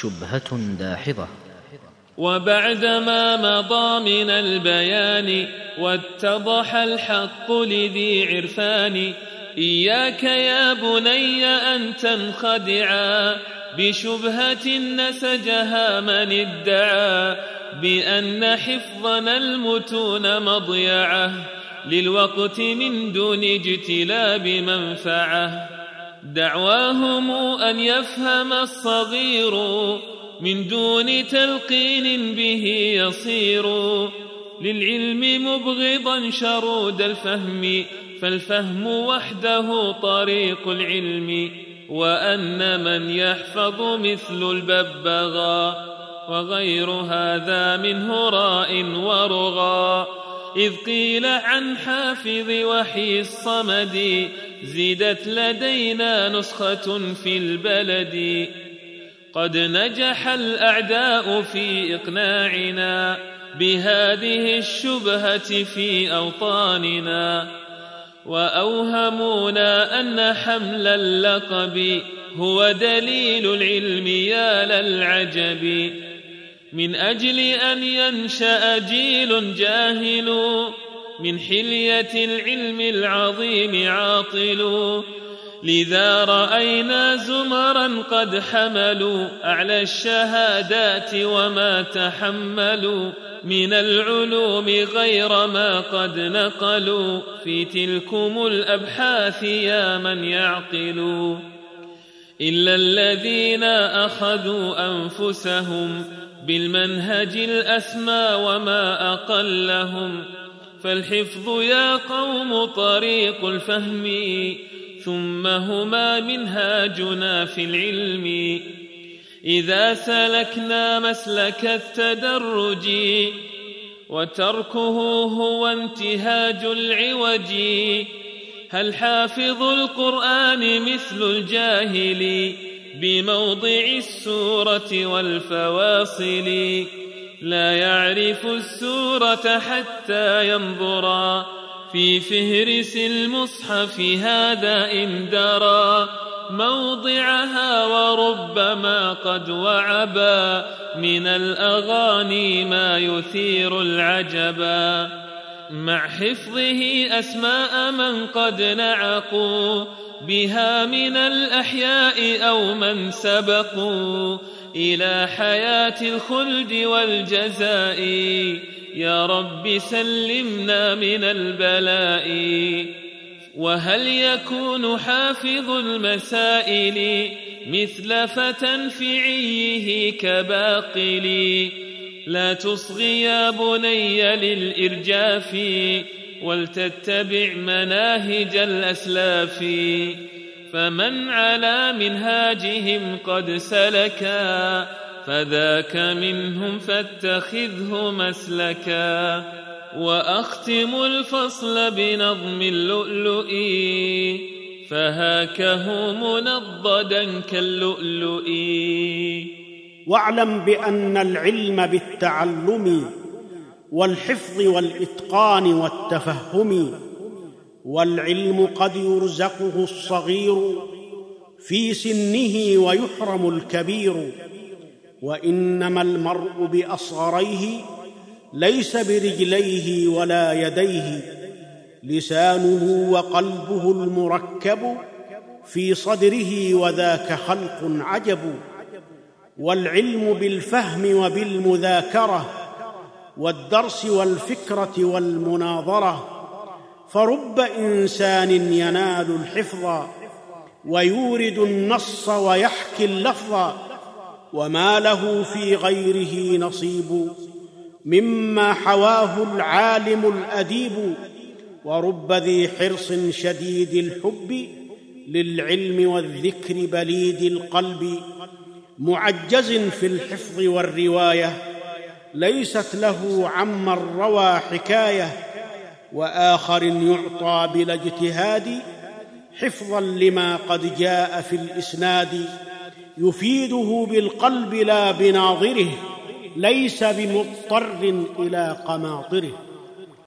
شبهة داحضة. وبعدما مضى من البيان واتضح الحق لذي عرفان إياك يا بني أن تنخدعا بشبهة نسجها من ادعى بأن حفظنا المتون مضيعة للوقت من دون اجتلاب منفعة. دعواهم أن يفهم الصغير من دون تلقين به يصير. للعلم مبغضا شرود الفهم فالفهم وحده طريق العلم. وأن من يحفظ مثل الببغاء وغير هذا منه راء ورغى. إذ قيل عن حافظ وحي الصمد زيدت لدينا نسخة في البلد. قد نجح الأعداء في إقناعنا بهذه الشبهة في أوطاننا. وأوهمونا أن حمل اللقب هو دليل العلم يا للعجب. من أجل أن ينشأ جيل جاهل من حلية العلم العظيم عاطل لذا رأينا زمرا قد حملوا أعلى الشهادات وما تحملوا من العلوم غير ما قد نقلوا. في تلكم الأبحاث يا من يعقلوا. إلا الذين أخذوا أنفسهم بالمنهج الأسمى وما أقلهم فالحفظ يا قوم طريق الفهم ثم هما منهاجنا في العلم. إذا سلكنا مسلك التدرج وتركه هو انتهاج العوج. هل حافظ القرآن مثل الجاهل بموضع السورة والفواصل؟ لا يعرف السورة حتى ينظرا في فهرس المصحف هذا إن درى. موضعها وربما قد وعبا. من الأغاني ما يثير العجبا مع حفظه أسماء من قد نعقوا. بها من الأحياء أو من سبقوا إلى حياة الخلد والجزاء. يا رب سلمنا من البلاء. وهل يكون حافظ المسائل مثل فتى في عيه كباقل لا تصغي يا بني للإرجاف. ولتتبع مناهج الأسلاف فمن على منهاجهم قد سلكا فذاك منهم فاتخذه مسلكا. وأختم الفصل بنظم اللؤلؤ فهاكه منضدا كاللؤلؤ. واعلم بأن العلم بالتعلم والحفظ والإتقان والتفهم والعلم قد يرزقه الصغير في سنه ويحرم الكبير وإنما المرء بأصغريه ليس برجليه ولا يديه لسانه وقلبه المركب في صدره وذاك خلق عجب والعلم بالفهم وبالمذاكرة والدرس والفكرة والمناظرة فرب إنسان ينال الحفظ ويورد النص ويحكي اللفظ وما له في غيره نصيب مما حواه العالم الأديب ورب ذي حرص شديد الحب للعلم والذكر بليد القلب معجز في الحفظ والرواية. ليست له عما روى حكاية وآخر يعطى بلا اجتهاد حفظا لما قد جاء في الإسناد يفيده بالقلب لا بناظره ليس بمضطر إلى قماطره.